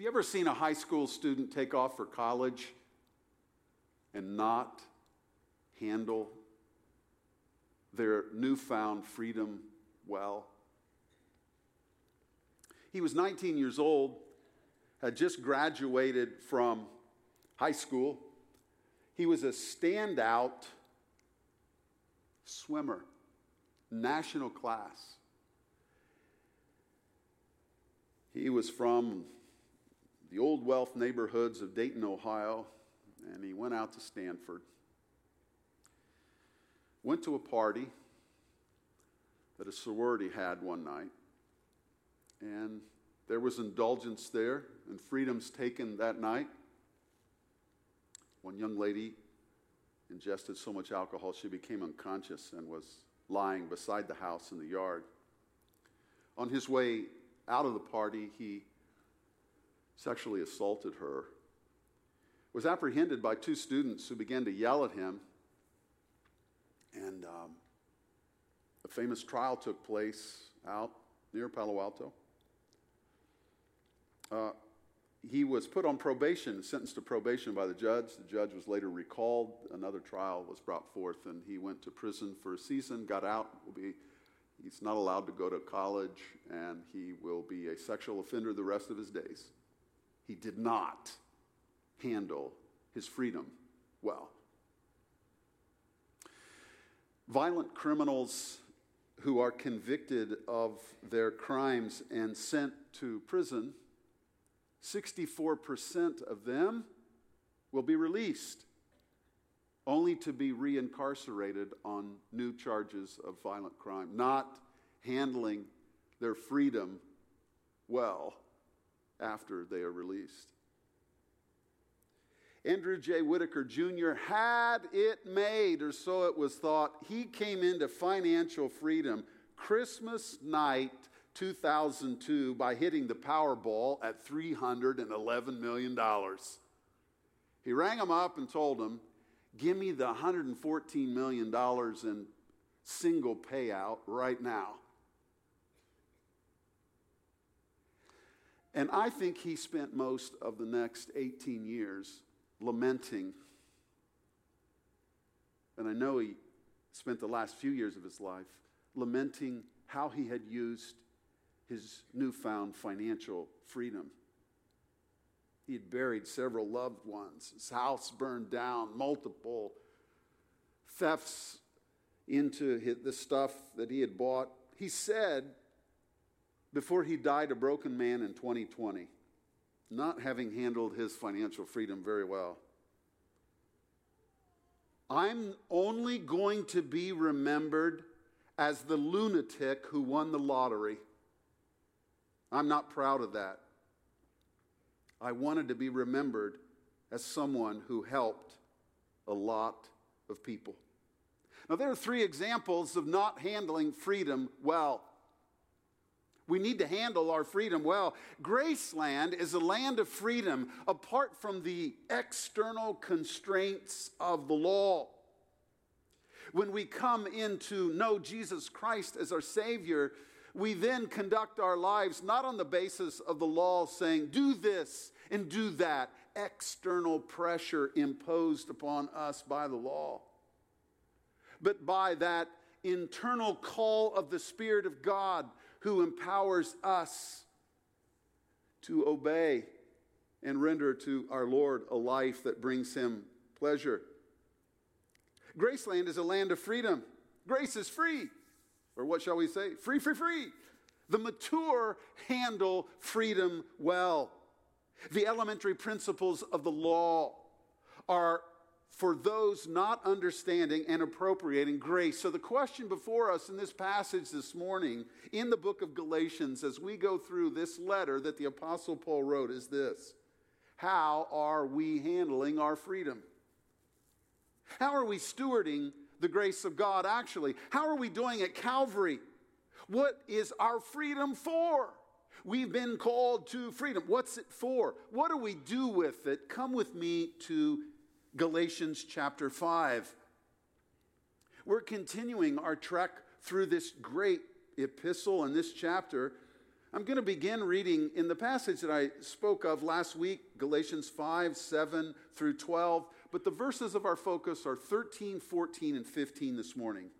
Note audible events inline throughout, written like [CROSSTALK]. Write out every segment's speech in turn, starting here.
Have you ever seen a high school student take off for college and not handle their newfound freedom well? He was 19 years old, had just graduated from high school. He was a standout swimmer, national class. He was from the old wealth neighborhoods of Dayton, Ohio, and he went out to Stanford. Went to a party that a sorority had one night, and there was indulgence there and freedoms taken that night. One young lady ingested so much alcohol she became unconscious and was lying beside the house in the yard. On his way out of the party, he sexually assaulted her. Was apprehended by two students who began to yell at him. And um, a famous trial took place out near Palo Alto. Uh, he was put on probation, sentenced to probation by the judge. The judge was later recalled. Another trial was brought forth, and he went to prison for a season, got out, be He's not allowed to go to college, and he will be a sexual offender the rest of his days. He did not handle his freedom well. Violent criminals who are convicted of their crimes and sent to prison, 64% of them will be released, only to be reincarcerated on new charges of violent crime, not handling their freedom well after they are released. Andrew J. Whittaker Jr. had it made, or so it was thought. He came into financial freedom Christmas night 2002 by hitting the Powerball at $311 million. He rang him up and told him, Give me the $114 million in single payout right now. And I think he spent most of the next 18 years lamenting. And I know he spent the last few years of his life lamenting how he had used his newfound financial freedom. He had buried several loved ones, his house burned down, multiple thefts into the stuff that he had bought. He said before he died a broken man in 2020, not having handled his financial freedom very well. I'm only going to be remembered as the lunatic who won the lottery. I'm not proud of that. I wanted to be remembered as someone who helped a lot of people. Now, there are three examples of not handling freedom well. We need to handle our freedom well. Graceland is a land of freedom apart from the external constraints of the law. When we come in to know Jesus Christ as our Savior, we then conduct our lives not on the basis of the law saying, do this and do that, external pressure imposed upon us by the law, but by that internal call of the Spirit of God who empowers us to obey and render to our Lord a life that brings him pleasure. Graceland is a land of freedom. Grace is free. Or what shall we say? Free, free, free. The mature handle freedom well. The elementary principles of the law are for those not understanding and appropriating grace. So, the question before us in this passage this morning in the book of Galatians, as we go through this letter that the Apostle Paul wrote, is this How are we handling our freedom? How are we stewarding the grace of God actually? How are we doing at Calvary? What is our freedom for? We've been called to freedom. What's it for? What do we do with it? Come with me to Galatians chapter 5. We're continuing our trek through this great epistle and this chapter I'm going to begin reading in the passage that I spoke of last week, Galatians 5, 7 through 12. But the verses of our focus are 13, 14, and 15 this morning.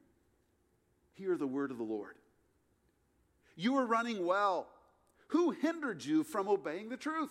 Hear the word of the Lord. You are running well. Who hindered you from obeying the truth?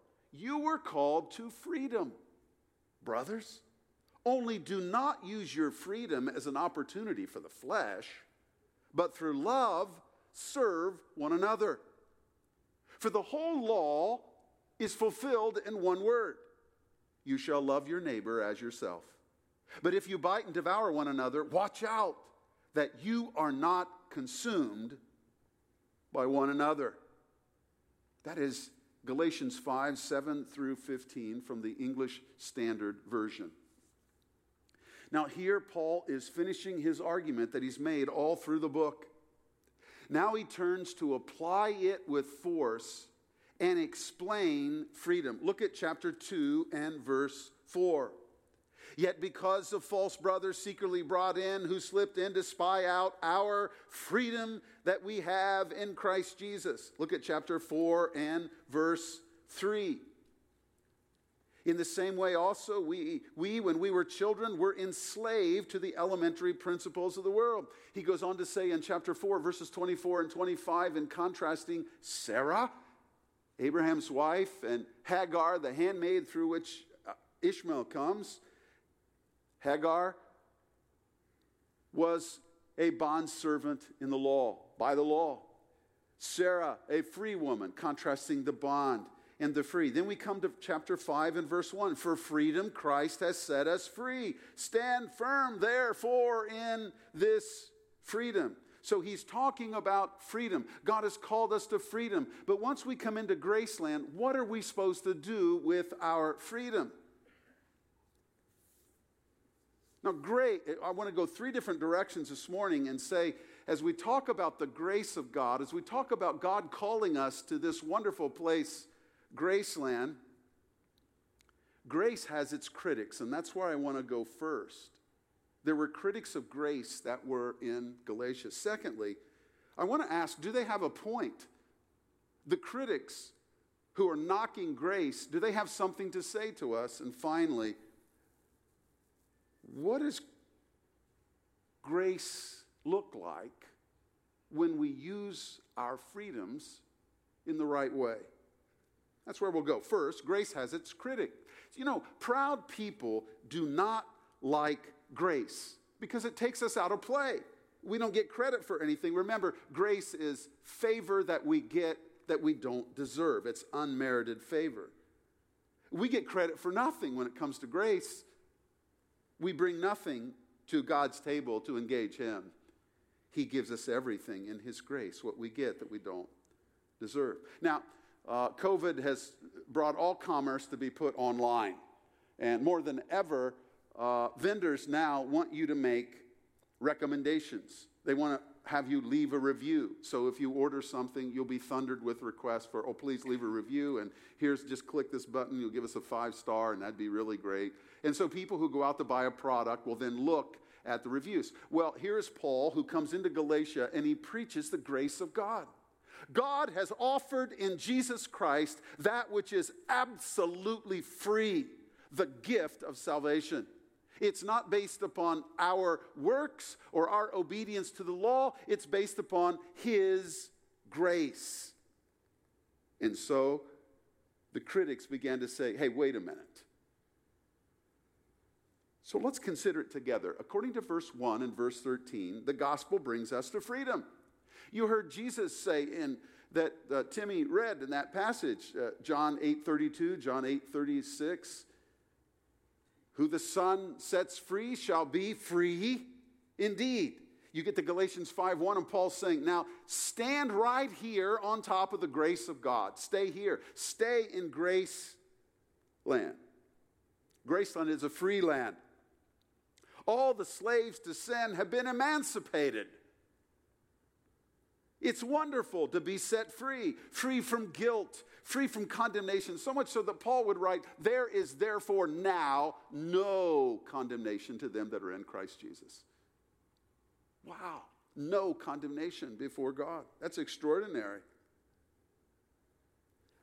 you were called to freedom, brothers. Only do not use your freedom as an opportunity for the flesh, but through love serve one another. For the whole law is fulfilled in one word you shall love your neighbor as yourself. But if you bite and devour one another, watch out that you are not consumed by one another. That is Galatians 5 7 through 15 from the English Standard Version. Now, here Paul is finishing his argument that he's made all through the book. Now he turns to apply it with force and explain freedom. Look at chapter 2 and verse 4. Yet because of false brothers secretly brought in who slipped in to spy out our freedom that we have in Christ Jesus. Look at chapter 4 and verse 3. In the same way, also, we, we, when we were children, were enslaved to the elementary principles of the world. He goes on to say in chapter 4, verses 24 and 25, in contrasting Sarah, Abraham's wife, and Hagar, the handmaid through which uh, Ishmael comes. Hagar was a bondservant in the law, by the law. Sarah, a free woman, contrasting the bond and the free. Then we come to chapter 5 and verse 1. For freedom, Christ has set us free. Stand firm, therefore, in this freedom. So he's talking about freedom. God has called us to freedom. But once we come into Graceland, what are we supposed to do with our freedom? Now, great. I want to go three different directions this morning and say, as we talk about the grace of God, as we talk about God calling us to this wonderful place Graceland, grace has its critics, and that's where I want to go first. There were critics of grace that were in Galatia. Secondly, I want to ask do they have a point? The critics who are knocking grace, do they have something to say to us? And finally, what does grace look like when we use our freedoms in the right way? That's where we'll go. First, grace has its critic. You know, proud people do not like grace because it takes us out of play. We don't get credit for anything. Remember, grace is favor that we get that we don't deserve, it's unmerited favor. We get credit for nothing when it comes to grace. We bring nothing to God's table to engage Him. He gives us everything in His grace, what we get that we don't deserve. Now, uh, COVID has brought all commerce to be put online. And more than ever, uh, vendors now want you to make recommendations. They want to have you leave a review. So if you order something, you'll be thundered with requests for, oh, please leave a review. And here's just click this button, you'll give us a five star, and that'd be really great. And so people who go out to buy a product will then look at the reviews. Well, here's Paul who comes into Galatia and he preaches the grace of God. God has offered in Jesus Christ that which is absolutely free, the gift of salvation. It's not based upon our works or our obedience to the law, it's based upon His grace. And so the critics began to say, hey, wait a minute. So let's consider it together. According to verse 1 and verse 13, the gospel brings us to freedom. You heard Jesus say in that uh, Timmy read in that passage, uh, John 8:32, John 8:36, who the Son sets free shall be free indeed. You get to Galatians 5 1, and Paul's saying, Now stand right here on top of the grace of God. Stay here. Stay in grace land. Graceland is a free land. All the slaves to sin have been emancipated. It's wonderful to be set free, free from guilt, free from condemnation. So much so that Paul would write, There is therefore now no condemnation to them that are in Christ Jesus. Wow, no condemnation before God. That's extraordinary.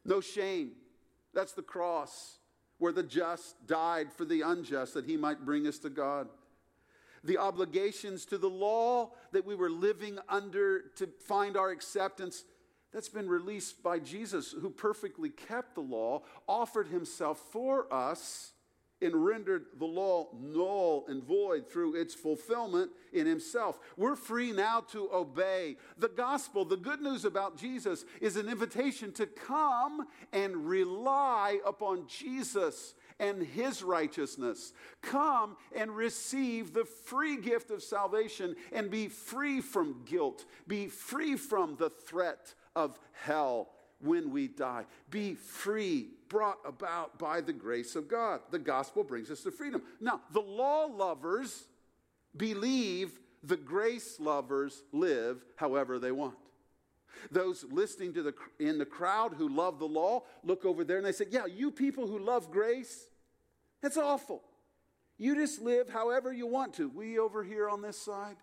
No shame. That's the cross where the just died for the unjust that he might bring us to God. The obligations to the law that we were living under to find our acceptance, that's been released by Jesus, who perfectly kept the law, offered himself for us and rendered the law null and void through its fulfillment in himself. We're free now to obey. The gospel, the good news about Jesus, is an invitation to come and rely upon Jesus and his righteousness. Come and receive the free gift of salvation and be free from guilt, be free from the threat of hell when we die. Be free, brought about by the grace of God. The gospel brings us to freedom. Now, the law lovers believe the grace lovers live however they want. Those listening to the in the crowd who love the law look over there and they say, "Yeah, you people who love grace, that's awful. You just live however you want to. We over here on this side,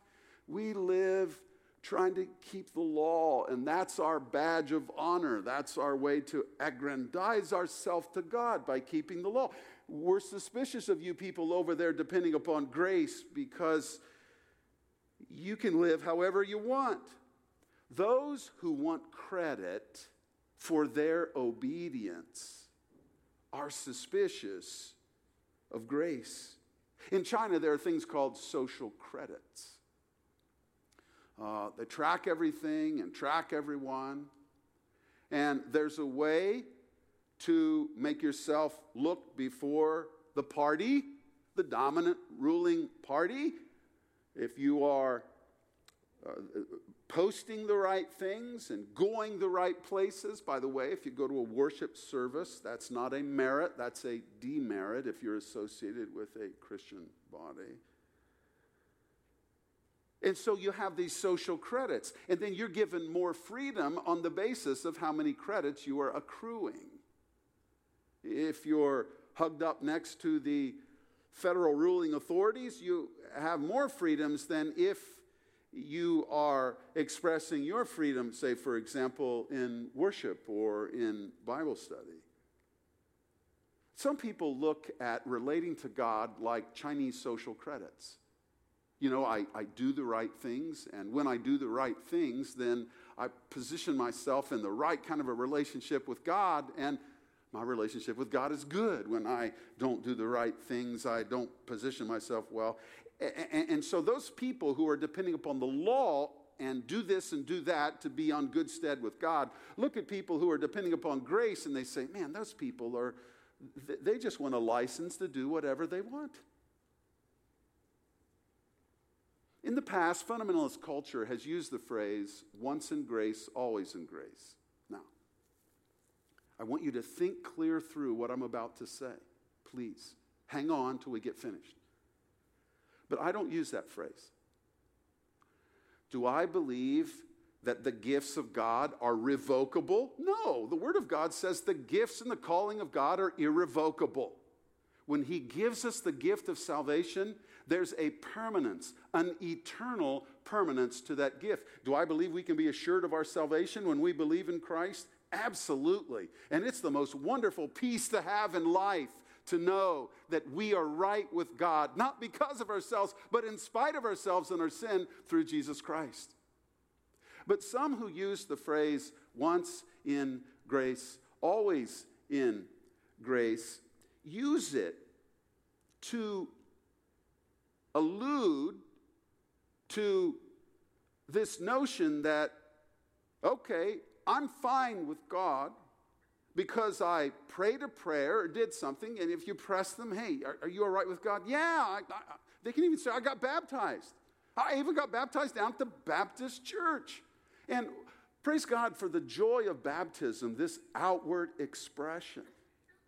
we live trying to keep the law, and that's our badge of honor. That's our way to aggrandize ourselves to God by keeping the law. We're suspicious of you people over there depending upon grace because you can live however you want. Those who want credit for their obedience are suspicious of grace. In China, there are things called social credits. Uh, they track everything and track everyone. And there's a way to make yourself look before the party, the dominant ruling party. If you are uh, posting the right things and going the right places, by the way, if you go to a worship service, that's not a merit, that's a demerit if you're associated with a Christian body. And so you have these social credits, and then you're given more freedom on the basis of how many credits you are accruing. If you're hugged up next to the federal ruling authorities, you have more freedoms than if you are expressing your freedom, say, for example, in worship or in Bible study. Some people look at relating to God like Chinese social credits you know, I, I do the right things, and when I do the right things, then I position myself in the right kind of a relationship with God, and my relationship with God is good. When I don't do the right things, I don't position myself well. And, so, those people who are depending upon the law and do this and do that to be on good stead with God look at people who are depending upon grace and they say, man, those people are, they just want a license to do whatever they want. In the past, fundamentalist culture has used the phrase once in grace, always in grace. Now, I want you to think clear through what I'm about to say. Please, hang on till we get finished. But I don't use that phrase. Do I believe that the gifts of God are revocable? No, the Word of God says the gifts and the calling of God are irrevocable. When He gives us the gift of salvation, there's a permanence, an eternal permanence to that gift. Do I believe we can be assured of our salvation when we believe in Christ? Absolutely. And it's the most wonderful peace to have in life to know that we are right with God, not because of ourselves, but in spite of ourselves and our sin through Jesus Christ. But some who use the phrase once in grace, always in grace, use it to allude to this notion that, okay, I'm fine with God because I prayed a prayer or did something, and if you press them, hey, are, are you all right with God? Yeah, I, I, they can even say, I got baptized. I even got baptized down at the Baptist church. And praise God for the joy of baptism, this outward expression,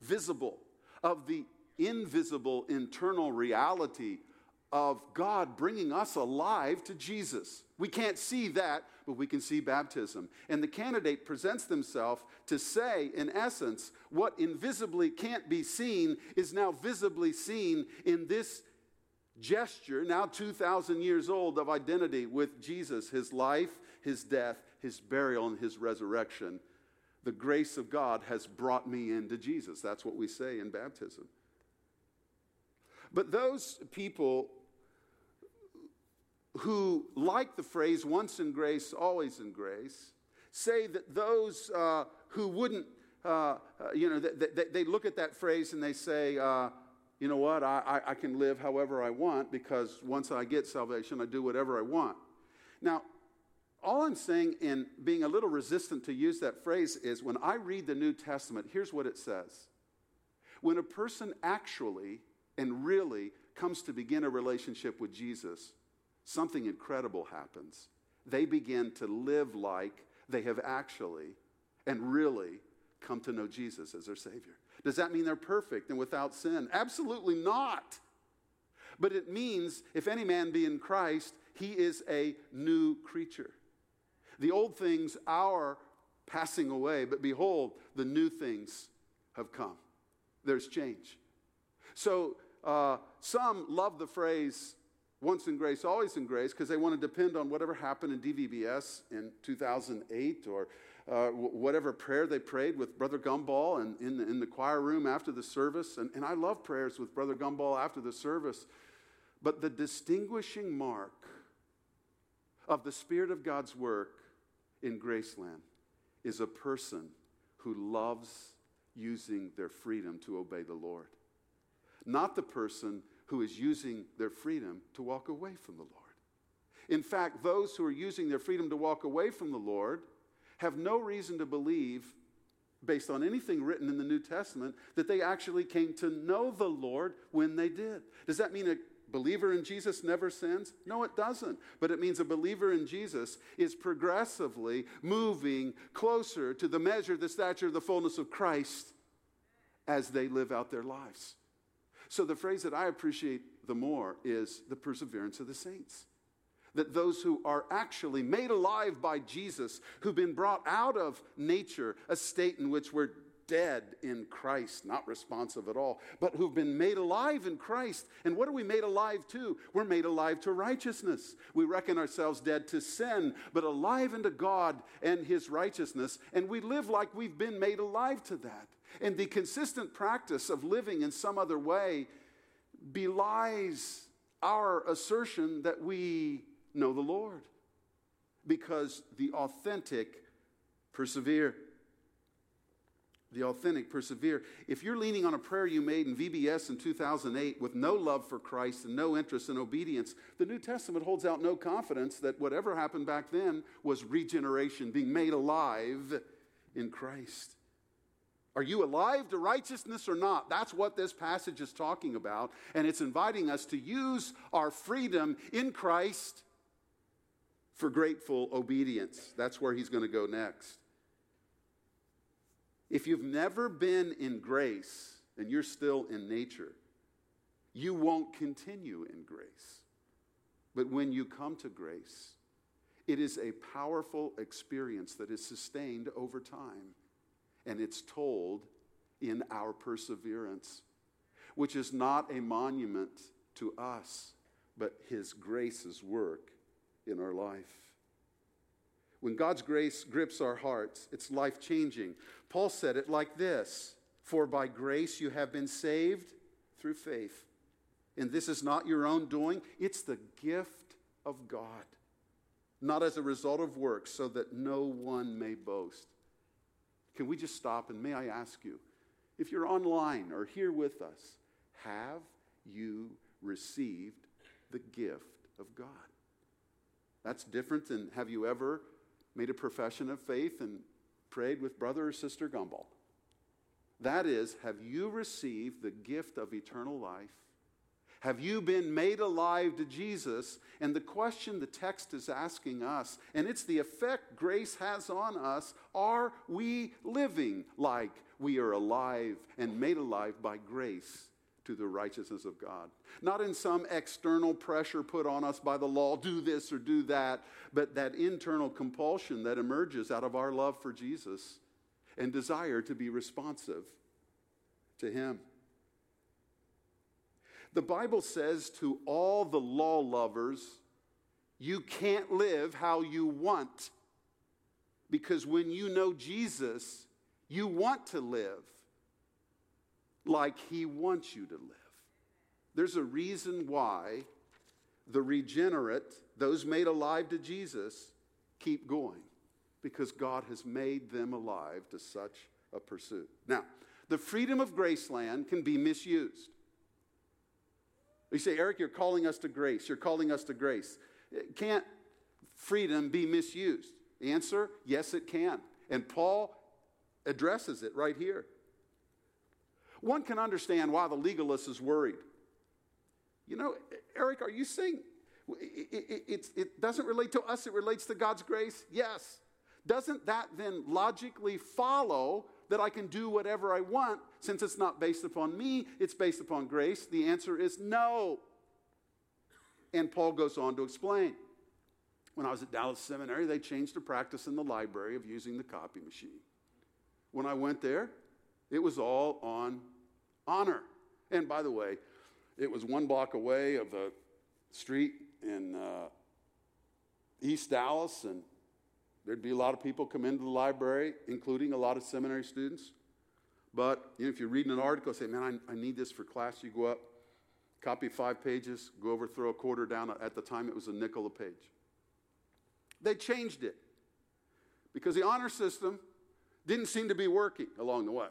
visible, of the invisible internal reality of God bringing us alive to Jesus. We can't see that, but we can see baptism. And the candidate presents themselves to say, in essence, what invisibly can't be seen is now visibly seen in this gesture, now 2,000 years old, of identity with Jesus, his life, his death, his burial, and his resurrection. The grace of God has brought me into Jesus. That's what we say in baptism. But those people who like the phrase once in grace, always in grace, say that those uh, who wouldn't, uh, uh, you know, they, they, they, look at that phrase and they say, uh, you know what, I, I, can live however I want because once I get salvation, I do whatever I want. Now, all I'm saying in being a little resistant to use that phrase is when I read the New Testament, here's what it says. When a person actually and really comes to begin a relationship with Jesus, something incredible happens. They begin to live like they have actually and really come to know Jesus as their Savior. Does that mean they're perfect and without sin? Absolutely not. But it means if any man be in Christ, he is a new creature. The old things are passing away, but behold, the new things have come. There's change. So uh, some love the phrase once in grace, always in grace, because they want to depend on whatever happened in DVBS in 2008 or uh, whatever prayer they prayed with Brother Gumball and in the, in the choir room after the service. And, and I love prayers with Brother Gumball after the service. But the distinguishing mark of the Spirit of God's work in Graceland is a person who loves using their freedom to obey the Lord, not the person who is using their freedom to walk away from the Lord. In fact, those who are using their freedom to walk away from the Lord have no reason to believe, based on anything written in the New Testament, that they actually came to know the Lord when they did. Does that mean a believer in Jesus never sins? No, it doesn't. But it means a believer in Jesus is progressively moving closer to the measure, the stature, the fullness of Christ as they live out their lives. So the phrase that I appreciate the more is the perseverance of the saints that those who are actually made alive by Jesus, who've been brought out of nature, a state in which we're dead in Christ, not responsive at all, but who've been made alive in Christ. And what are we made alive to? We're made alive to righteousness. We reckon ourselves dead to sin, but alive unto God and His righteousness. And we live like we've been made alive to that. And the consistent practice of living in some other way belies our assertion that we know the Lord because the authentic persevere. The authentic persevere. If you're leaning on a prayer you made in VBS in 2008 with no love for Christ and no interest in obedience, the New Testament holds out no confidence that whatever happened back then was regeneration, being made alive in Christ. Are you alive to righteousness or not? That's what this passage is talking about. And it's inviting us to use our freedom in Christ for grateful obedience. That's where he's going to go next. If you've never been in grace and you're still in nature, you won't continue in grace. But when you come to grace, it is a powerful experience that is sustained over time. And it's told in our perseverance, which is not a monument to us, but His grace's work in our life. When God's grace grips our hearts, it's life changing. Paul said it like this For by grace you have been saved through faith. And this is not your own doing, it's the gift of God, not as a result of works, so that no one may boast. Can we just stop and may I ask you, if you're online or here with us, have you received the gift of God? That's different than have you ever made a profession of faith and prayed with brother or sister Gumball? That is, have you received the gift of eternal life? Have you been made alive to Jesus? And the question the text is asking us, and it's the effect grace has on us are we living like we are alive and made alive by grace to the righteousness of God? Not in some external pressure put on us by the law, do this or do that, but that internal compulsion that emerges out of our love for Jesus and desire to be responsive to Him. The Bible says to all the law lovers, you can't live how you want. Because when you know Jesus, you want to live like he wants you to live. There's a reason why the regenerate, those made alive to Jesus, keep going. Because God has made them alive to such a pursuit. Now, the freedom of Graceland can be misused. You say, Eric, you're calling us to grace. You're calling us to grace. Can't freedom be misused? Answer yes, it can. And Paul addresses it right here. One can understand why the legalist is worried. You know, Eric, are you saying it, it, it, doesn't relate to us, it relates to God's grace? Yes. Doesn't that then logically follow that I can do whatever I want since it's not based upon me, it's based upon grace? The answer is no. And Paul goes on to explain. When I was at Dallas Seminary, they changed the practice in the library of using the copy machine. When I went there, it was all on honor. And by the way, it was one block away of a street in uh, East Dallas, and There'd be a lot of people come into the library, including a lot of seminary students. But you know, if you're reading an article, say, man, I, I need this for class, you go up, copy five pages, go over, throw a quarter down. At the time, it was a nickel a page. They changed it because the honor system didn't seem to be working along the way.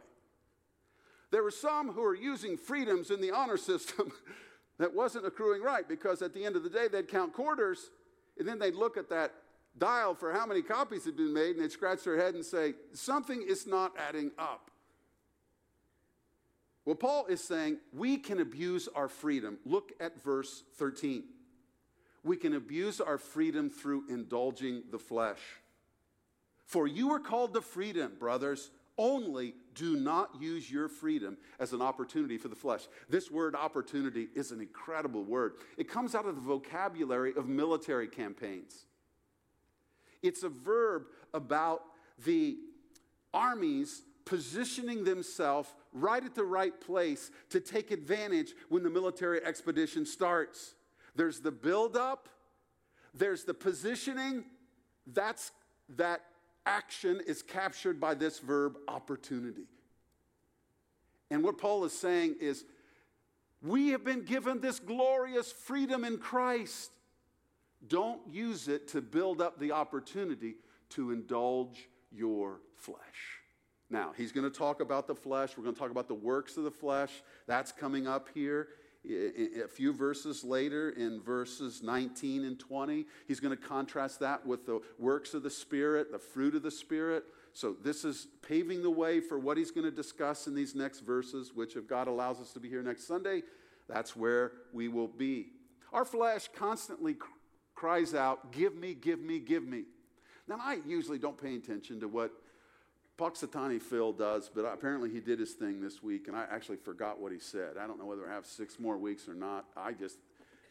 There were some who were using freedoms in the honor system [LAUGHS] that wasn't accruing right because at the end of the day, they'd count quarters and then they'd look at that dial for how many copies had been made and they'd scratch their head and say, something is not adding up. Well, Paul is saying we can abuse our freedom. Look at verse 13. We can abuse our freedom through indulging the flesh. For you are called to freedom, brothers. Only do not use your freedom as an opportunity for the flesh. This word opportunity is an incredible word. It comes out of the vocabulary of military campaigns. It's a verb about the armies positioning themselves right at the right place to take advantage when the military expedition starts. There's the buildup, there's the positioning. That's that action is captured by this verb opportunity. And what Paul is saying is, we have been given this glorious freedom in Christ. Don't use it to build up the opportunity to indulge your flesh. Now, he's going to talk about the flesh. We're going to talk about the works of the flesh. That's coming up here a few verses later in verses 19 and 20. He's going to contrast that with the works of the Spirit, the fruit of the Spirit. So, this is paving the way for what he's going to discuss in these next verses, which, if God allows us to be here next Sunday, that's where we will be. Our flesh constantly cries out, Give me, give me, give me. Now, I usually don't pay attention to what Punxsutawney Phil does, but apparently he did his thing this week, and I actually forgot what he said. I don't know whether I have six more weeks or not. I just,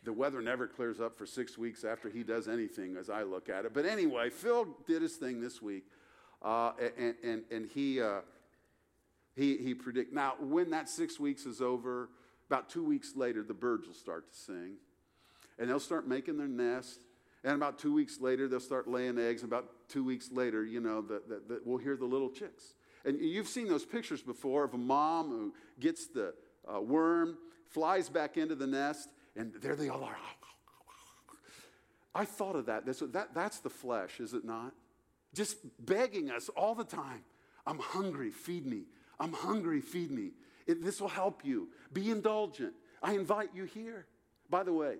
the weather never clears up for six weeks after he does anything as I look at it. But anyway, Phil did his thing this week, uh, and, and, and he, uh, he, he predict. Now, when that six weeks is over, about two weeks later, the birds will start to sing and they'll start making their nest. And about two weeks later, they'll start laying eggs. And about two weeks later, you know, the, the, the, we'll hear the little chicks. And you've seen those pictures before of a mom who gets the uh, worm, flies back into the nest, and there they all are. I thought of that. That's, that. That's the flesh, is it not? Just begging us all the time I'm hungry, feed me. I'm hungry, feed me. It, this will help you. Be indulgent. I invite you here. By the way,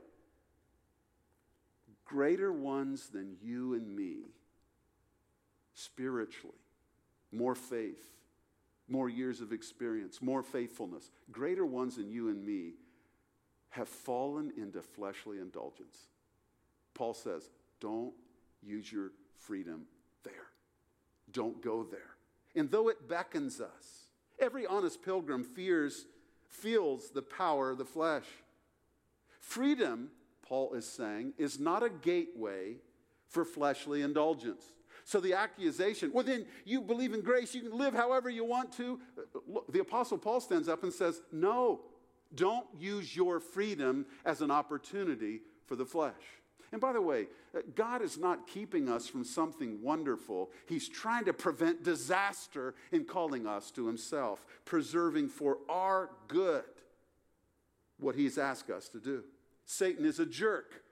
greater ones than you and me, spiritually, more faith, more years of experience, more faithfulness, greater ones than you and me have fallen into fleshly indulgence. Paul says, don't use your freedom there. Don't go there. And though it beckons us, every honest pilgrim fears, feels the power of the flesh. Freedom, Paul is saying, is not a gateway for fleshly indulgence. So the accusation, well, then you believe in grace, you can live however you want to. The Apostle Paul stands up and says, no, don't use your freedom as an opportunity for the flesh. And by the way, uh, God is not keeping us from something wonderful. He's trying to prevent disaster in calling us to Himself, preserving for our good what He's asked us to do. Satan is a jerk.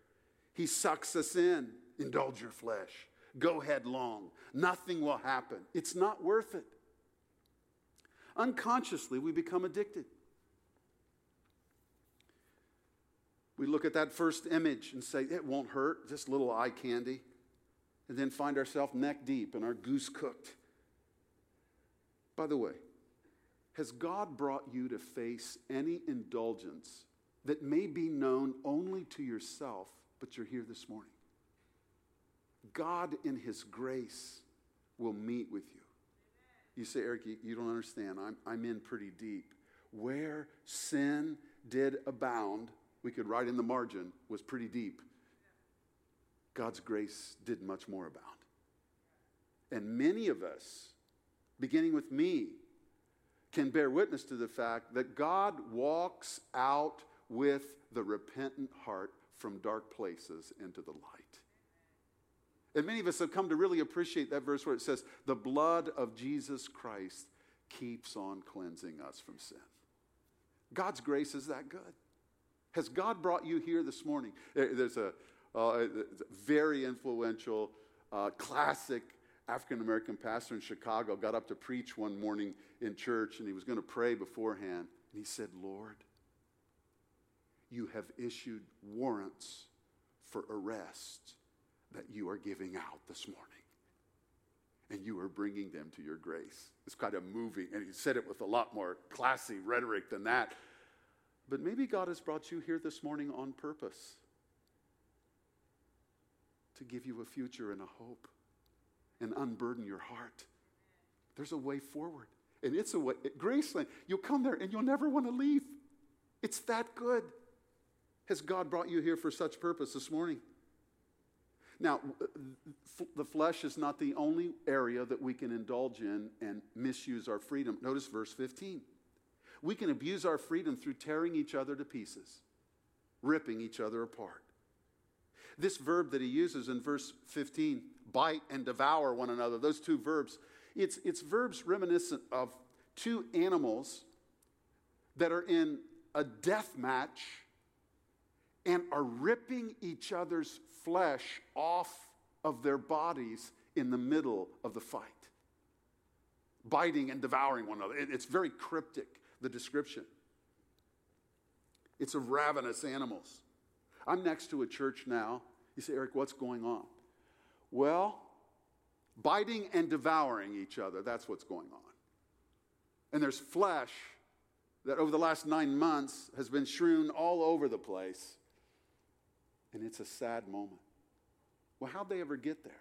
He sucks us in. Indulge your flesh. Go headlong. Nothing will happen. It's not worth it. Unconsciously, we become addicted. We look at that first image and say, it won't hurt, just little eye candy, and then find ourselves neck deep and our goose cooked. By the way, has God brought you to face any indulgence that may be known only to yourself, but you're here this morning? God, in His grace, will meet with you. You say, Eric, you, don't understand. I'm, I'm in pretty deep. Where sin did abound, we could write in the margin, was pretty deep. God's grace did much more abound. And many of us, beginning with me, can bear witness to the fact that God walks out with the repentant heart from dark places into the light. And many of us have come to really appreciate that verse where it says, The blood of Jesus Christ keeps on cleansing us from sin. God's grace is that good. Has God brought you here this morning? There's a, uh, very influential, uh, classic African American pastor in Chicago got up to preach one morning in church and he was going to pray beforehand. And he said, Lord, you have issued warrants for arrest that you are giving out this morning. And you are bringing them to your grace. It's kind of moving. And he said it with a lot more classy rhetoric than that. But maybe God has brought you here this morning on purpose to give you a future and a hope and unburden your heart. There's a way forward. And it's a way, Graceland, you'll come there and you'll never want to leave. It's that good. Has God brought you here for such purpose this morning? Now, the flesh is not the only area that we can indulge in and misuse our freedom. Notice verse 15. We can abuse our freedom through tearing each other to pieces, ripping each other apart. This verb that he uses in verse 15, bite and devour one another, those two verbs, it's, it's verbs reminiscent of two animals that are in a death match and are ripping each other's flesh off of their bodies in the middle of the fight, biting and devouring one another. It's very cryptic the description. It's of ravenous animals. I'm next to a church now. You say, Eric, what's going on? Well, biting and devouring each other, that's what's going on. And there's flesh that over the last nine months has been strewn all over the place. And it's a sad moment. Well, how'd they ever get there?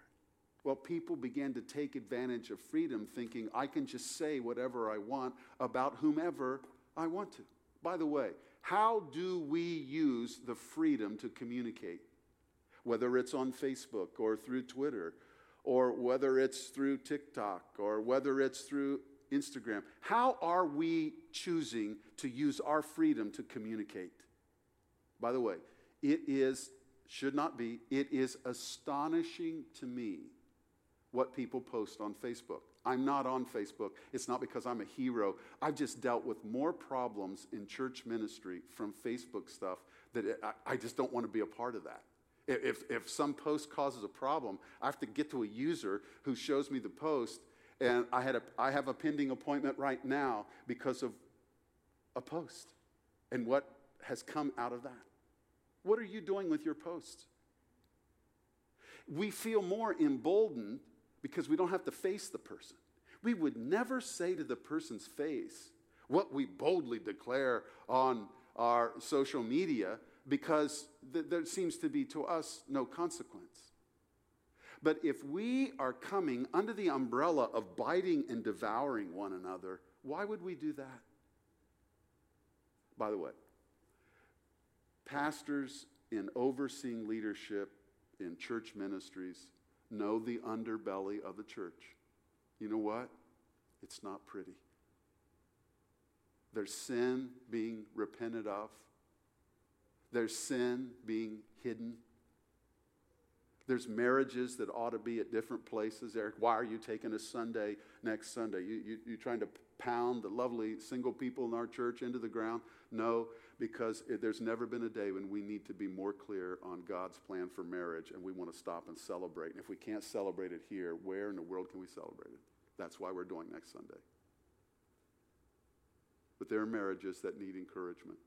Well, people began to take advantage of freedom, thinking, I can just say whatever I want about whomever I want to. By the way, how do we use the freedom to communicate? Whether it's on Facebook or through Twitter, or whether it's through TikTok, or whether it's through Instagram. How are we choosing to use our freedom to communicate? By the way, it is, should not be, it is astonishing to me what people post on Facebook. I'm not on Facebook. It's not because I'm a hero. I've just dealt with more problems in church ministry from Facebook stuff that it, I, I, just don't want to be a part of that. If, if some post causes a problem, I have to get to a user who shows me the post, and I, had a, I have a pending appointment right now because of a post and what has come out of that. What are you doing with your posts? We feel more emboldened because we don't have to face the person. We would never say to the person's face what we boldly declare on our social media because th- there seems to be to us no consequence. But if we are coming under the umbrella of biting and devouring one another, why would we do that? By the way, pastors in overseeing leadership in church ministries know the underbelly of the church. You know what? It's not pretty. There's sin being repented of, there's sin being hidden. There's marriages that ought to be at different places. Eric, why are you taking a Sunday next Sunday? You, you, you trying to pound the lovely single people in our church into the ground? No, because it, there's never been a day when we need to be more clear on God's plan for marriage and we want to stop and celebrate. And if we can't celebrate it here, where in the world can we celebrate it? That's why we're doing next Sunday. But there are marriages that need encouragement.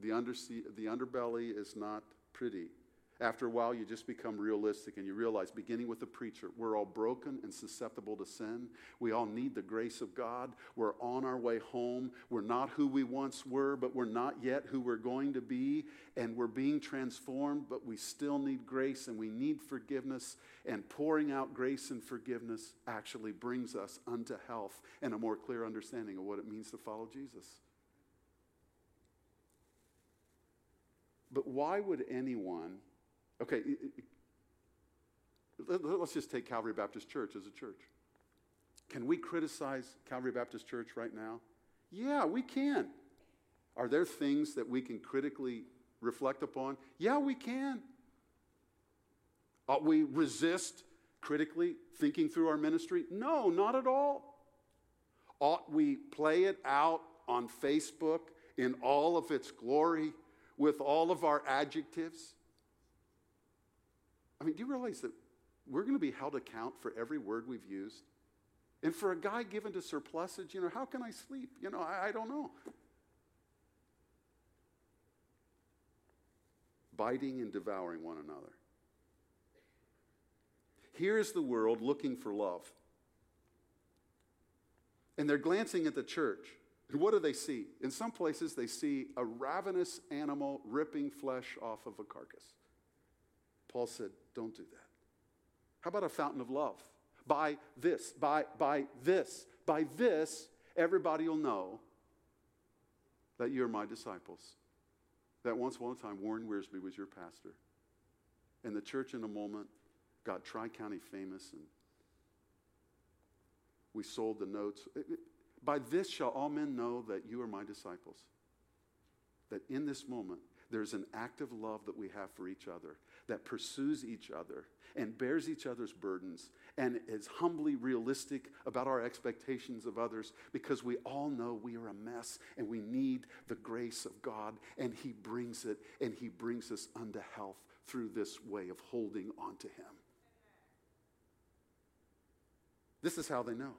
The, undersea, the underbelly is not pretty. After a while, you just become realistic and you realize, beginning with the preacher, we're all broken and susceptible to sin. We all need the grace of God. We're on our way home. We're not who we once were, but we're not yet who we're going to be. And we're being transformed, but we still need grace and we need forgiveness. And pouring out grace and forgiveness actually brings us unto health and a more clear understanding of what it means to follow Jesus. But why would anyone Okay, let's just take Calvary Baptist Church as a church. Can we criticize Calvary Baptist Church right now? Yeah, we can. Are there things that we can critically reflect upon? Yeah, we can. Ought we resist critically thinking through our ministry? No, not at all. Ought we play it out on Facebook in all of its glory with all of our adjectives? I mean, do you realize that we're going to be held account for every word we've used? And for a guy given to surplusage, you know, how can I sleep? You know, I, I don't know. Biting and devouring one another. Here is the world looking for love. And they're glancing at the church. And what do they see? In some places, they see a ravenous animal ripping flesh off of a carcass. Paul said, don't do that. How about a fountain of love? By this, by, by this, by this, everybody will know that you're my disciples. That once upon a time, Warren Wiersbe was your pastor. And the church, in a moment, got Tri County famous, and we sold the notes. By this shall all men know that you are my disciples. That in this moment, there's an active love that we have for each other that pursues each other and bears each other's burdens and is humbly realistic about our expectations of others because we all know we are a mess and we need the grace of God and He brings it and He brings us unto health through this way of holding on to Him. This is how they know.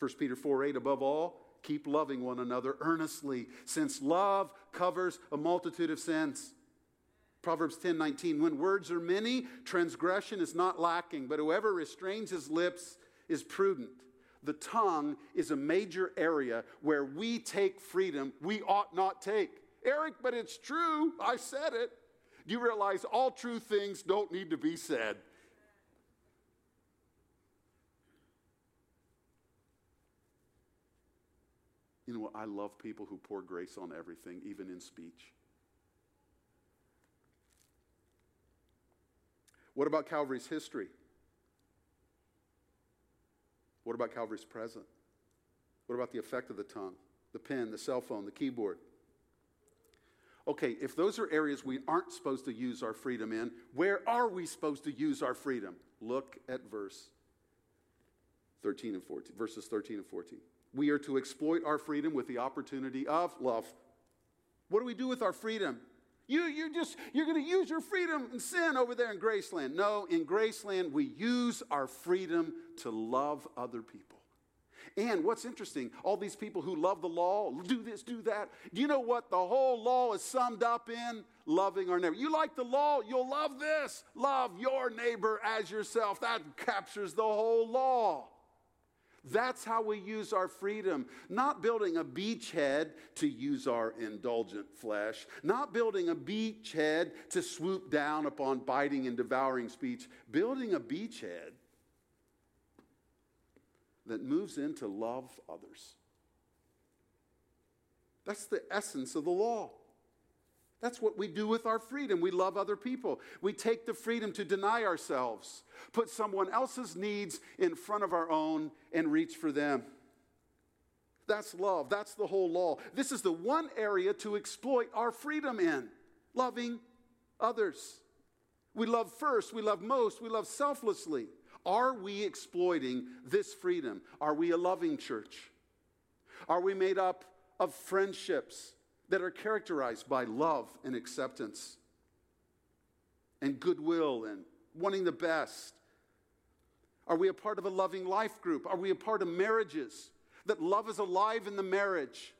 1 Peter 4 8, above all, keep loving one another earnestly, since love covers a multitude of sins. Proverbs 10 19, when words are many, transgression is not lacking, but whoever restrains his lips is prudent. The tongue is a major area where we take freedom we ought not take. Eric, but it's true. I said it. Do you realize all true things don't need to be said? You know what? I love people who pour grace on everything, even in speech. What about Calvary's history? What about Calvary's present? What about the effect of the tongue, the pen, the cell phone, the keyboard? Okay, if those are areas we aren't supposed to use our freedom in, where are we supposed to use our freedom? Look at verse 13 and 14, verses 13 and 14. We are to exploit our freedom with the opportunity of love. What do we do with our freedom? You, you just, you're going to use your freedom and sin over there in Graceland. No, in Graceland, we use our freedom to love other people. And what's interesting, all these people who love the law, do this, do that. Do you know what the whole law is summed up in? Loving our neighbor. You like the law, you'll love this. Love your neighbor as yourself. That captures the whole law. That's how we use our freedom. Not building a beachhead to use our indulgent flesh, not building a beachhead to swoop down upon biting and devouring speech, building a beachhead that moves into love others. That's the essence of the law. That's what we do with our freedom. We love other people. We take the freedom to deny ourselves, put someone else's needs in front of our own, and reach for them. That's love. That's the whole law. This is the one area to exploit our freedom in loving others. We love first, we love most, we love selflessly. Are we exploiting this freedom? Are we a loving church? Are we made up of friendships that are characterized by love and acceptance and goodwill and wanting the best? Are we a part of a loving life group? Are we a part of marriages that love is alive in the marriage?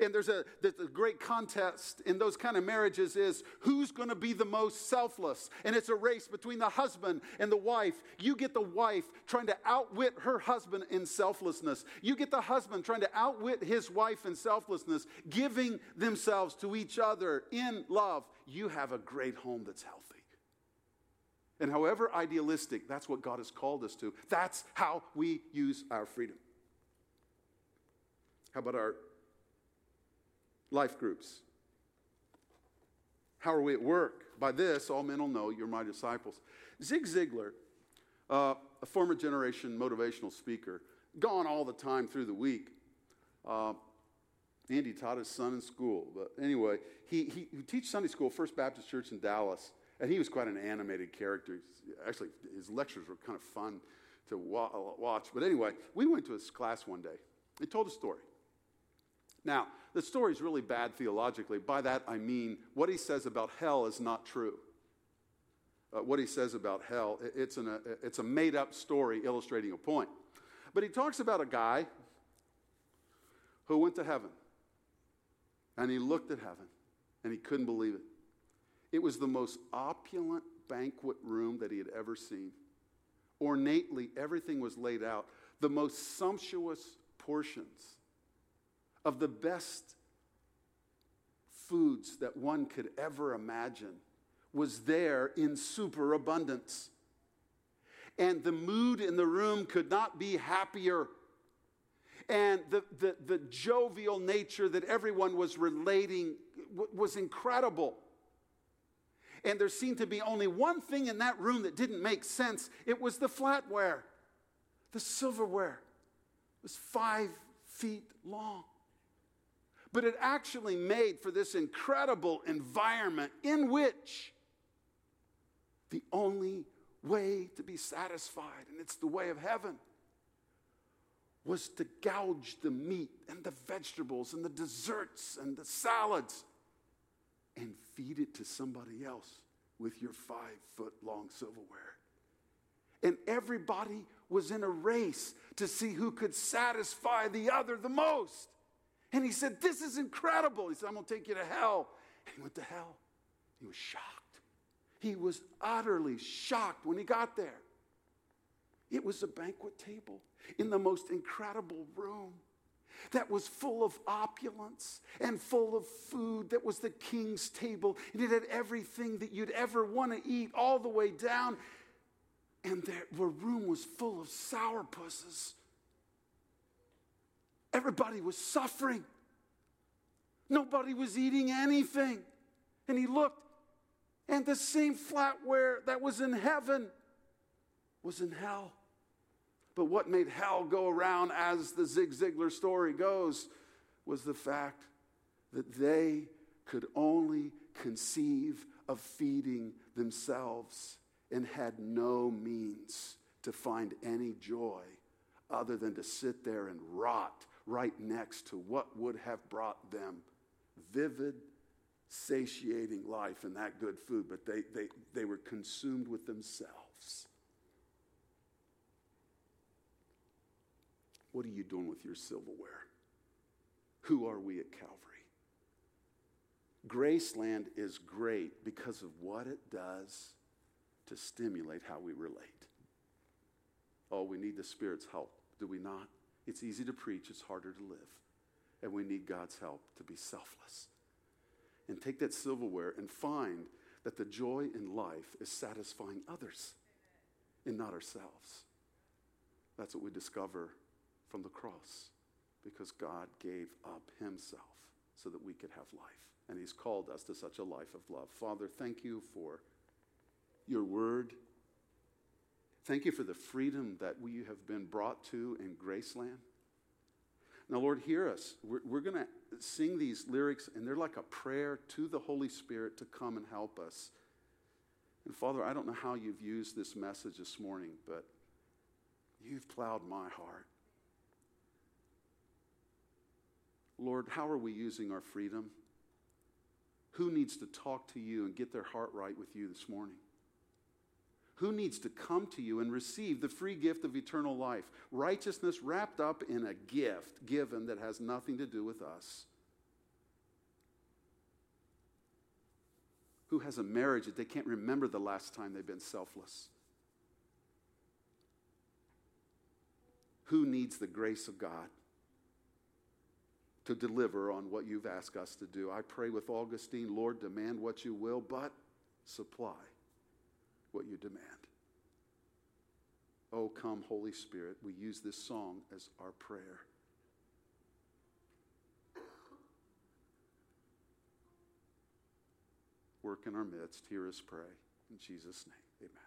And there's a, there's a great contest in those kind of marriages is who's going to be the most selfless? And it's a race between the husband and the wife. You get the wife trying to outwit her husband in selflessness. You get the husband trying to outwit his wife in selflessness, giving themselves to each other in love. You have a great home that's healthy. And however idealistic, that's what God has called us to. That's how we use our freedom. How about our life groups. How are we at work? By this, all men will know you're my disciples. Zig Ziglar, uh, a former generation motivational speaker, gone all the time through the week. Uh, Andy taught his son in school. But anyway, he, he, he Sunday school, First Baptist Church in Dallas. And he was quite an animated character. Actually, his lectures were kind of fun to wa- watch. But anyway, we went to his class one day. He told a story. Now, the story is really bad theologically. By that, I mean what he says about hell is not true. Uh, what he says about hell, it's, an, uh, it's a made up story illustrating a point. But he talks about a guy who went to heaven and he looked at heaven and he couldn't believe it. It was the most opulent banquet room that he had ever seen. Ornately, everything was laid out, the most sumptuous portions of the best foods that one could ever imagine was there in superabundance. And the mood in the room could not be happier. And the, the, the jovial nature that everyone was relating was incredible. And there seemed to be only one thing in that room that didn't make sense it was the flatware, the silverware. It was five feet long but it actually made for this incredible environment in which the only way to be satisfied, and it's the way of heaven, was to gouge the meat and the vegetables and the desserts and the salads and feed it to somebody else with your five foot long silverware. And everybody was in a race to see who could satisfy the other the most. And he said, This is incredible. He said, I'm going to take you to hell. And he went to hell. He was shocked. He was utterly shocked when he got there. It was a banquet table in the most incredible room that was full of opulence and full of food that was the king's table. And it had everything that you'd ever want to eat all the way down. And the room was full of sourpusses Everybody was suffering. Nobody was eating anything. And he looked, and the same flatware that was in heaven was in hell. But what made hell go around, as the Zig Ziglar story goes, was the fact that they could only conceive of feeding themselves and had no means to find any joy other than to sit there and rot right next to what would have brought them vivid, satiating life and that good food, but they, they, they were consumed with themselves. What are you doing with your silverware? Who are we at Calvary? Graceland is great because of what it does to stimulate how we relate. Oh, we need the Spirit's help, do we not? It's easy to preach, it's harder to live. And we need God's help to be selfless. And take that silverware and find that the joy in life is satisfying others and not ourselves. That's what we discover from the cross because God gave up Himself so that we could have life. And He's called us to such a life of love. Father, thank you for your word. Thank you for the freedom that we have been brought to in Graceland. Now, Lord, hear us. We're, we're going to sing these lyrics, and they're like a prayer to the Holy Spirit to come and help us. And Father, I don't know how you've used this message this morning, but you've plowed my heart. Lord, how are we using our freedom? Who needs to talk to you and get their heart right with you this morning? Who needs to come to you and receive the free gift of eternal life? Righteousness wrapped up in a gift given that has nothing to do with us. Who has a marriage that they can't remember the last time they've been selfless? Who needs the grace of God to deliver on what you've asked us to do? I pray with Augustine, Lord, demand what you will, but supply what you demand. Oh, come, Holy Spirit. We use this song as our prayer. Work in our midst. Hear us pray. In Jesus' name, amen.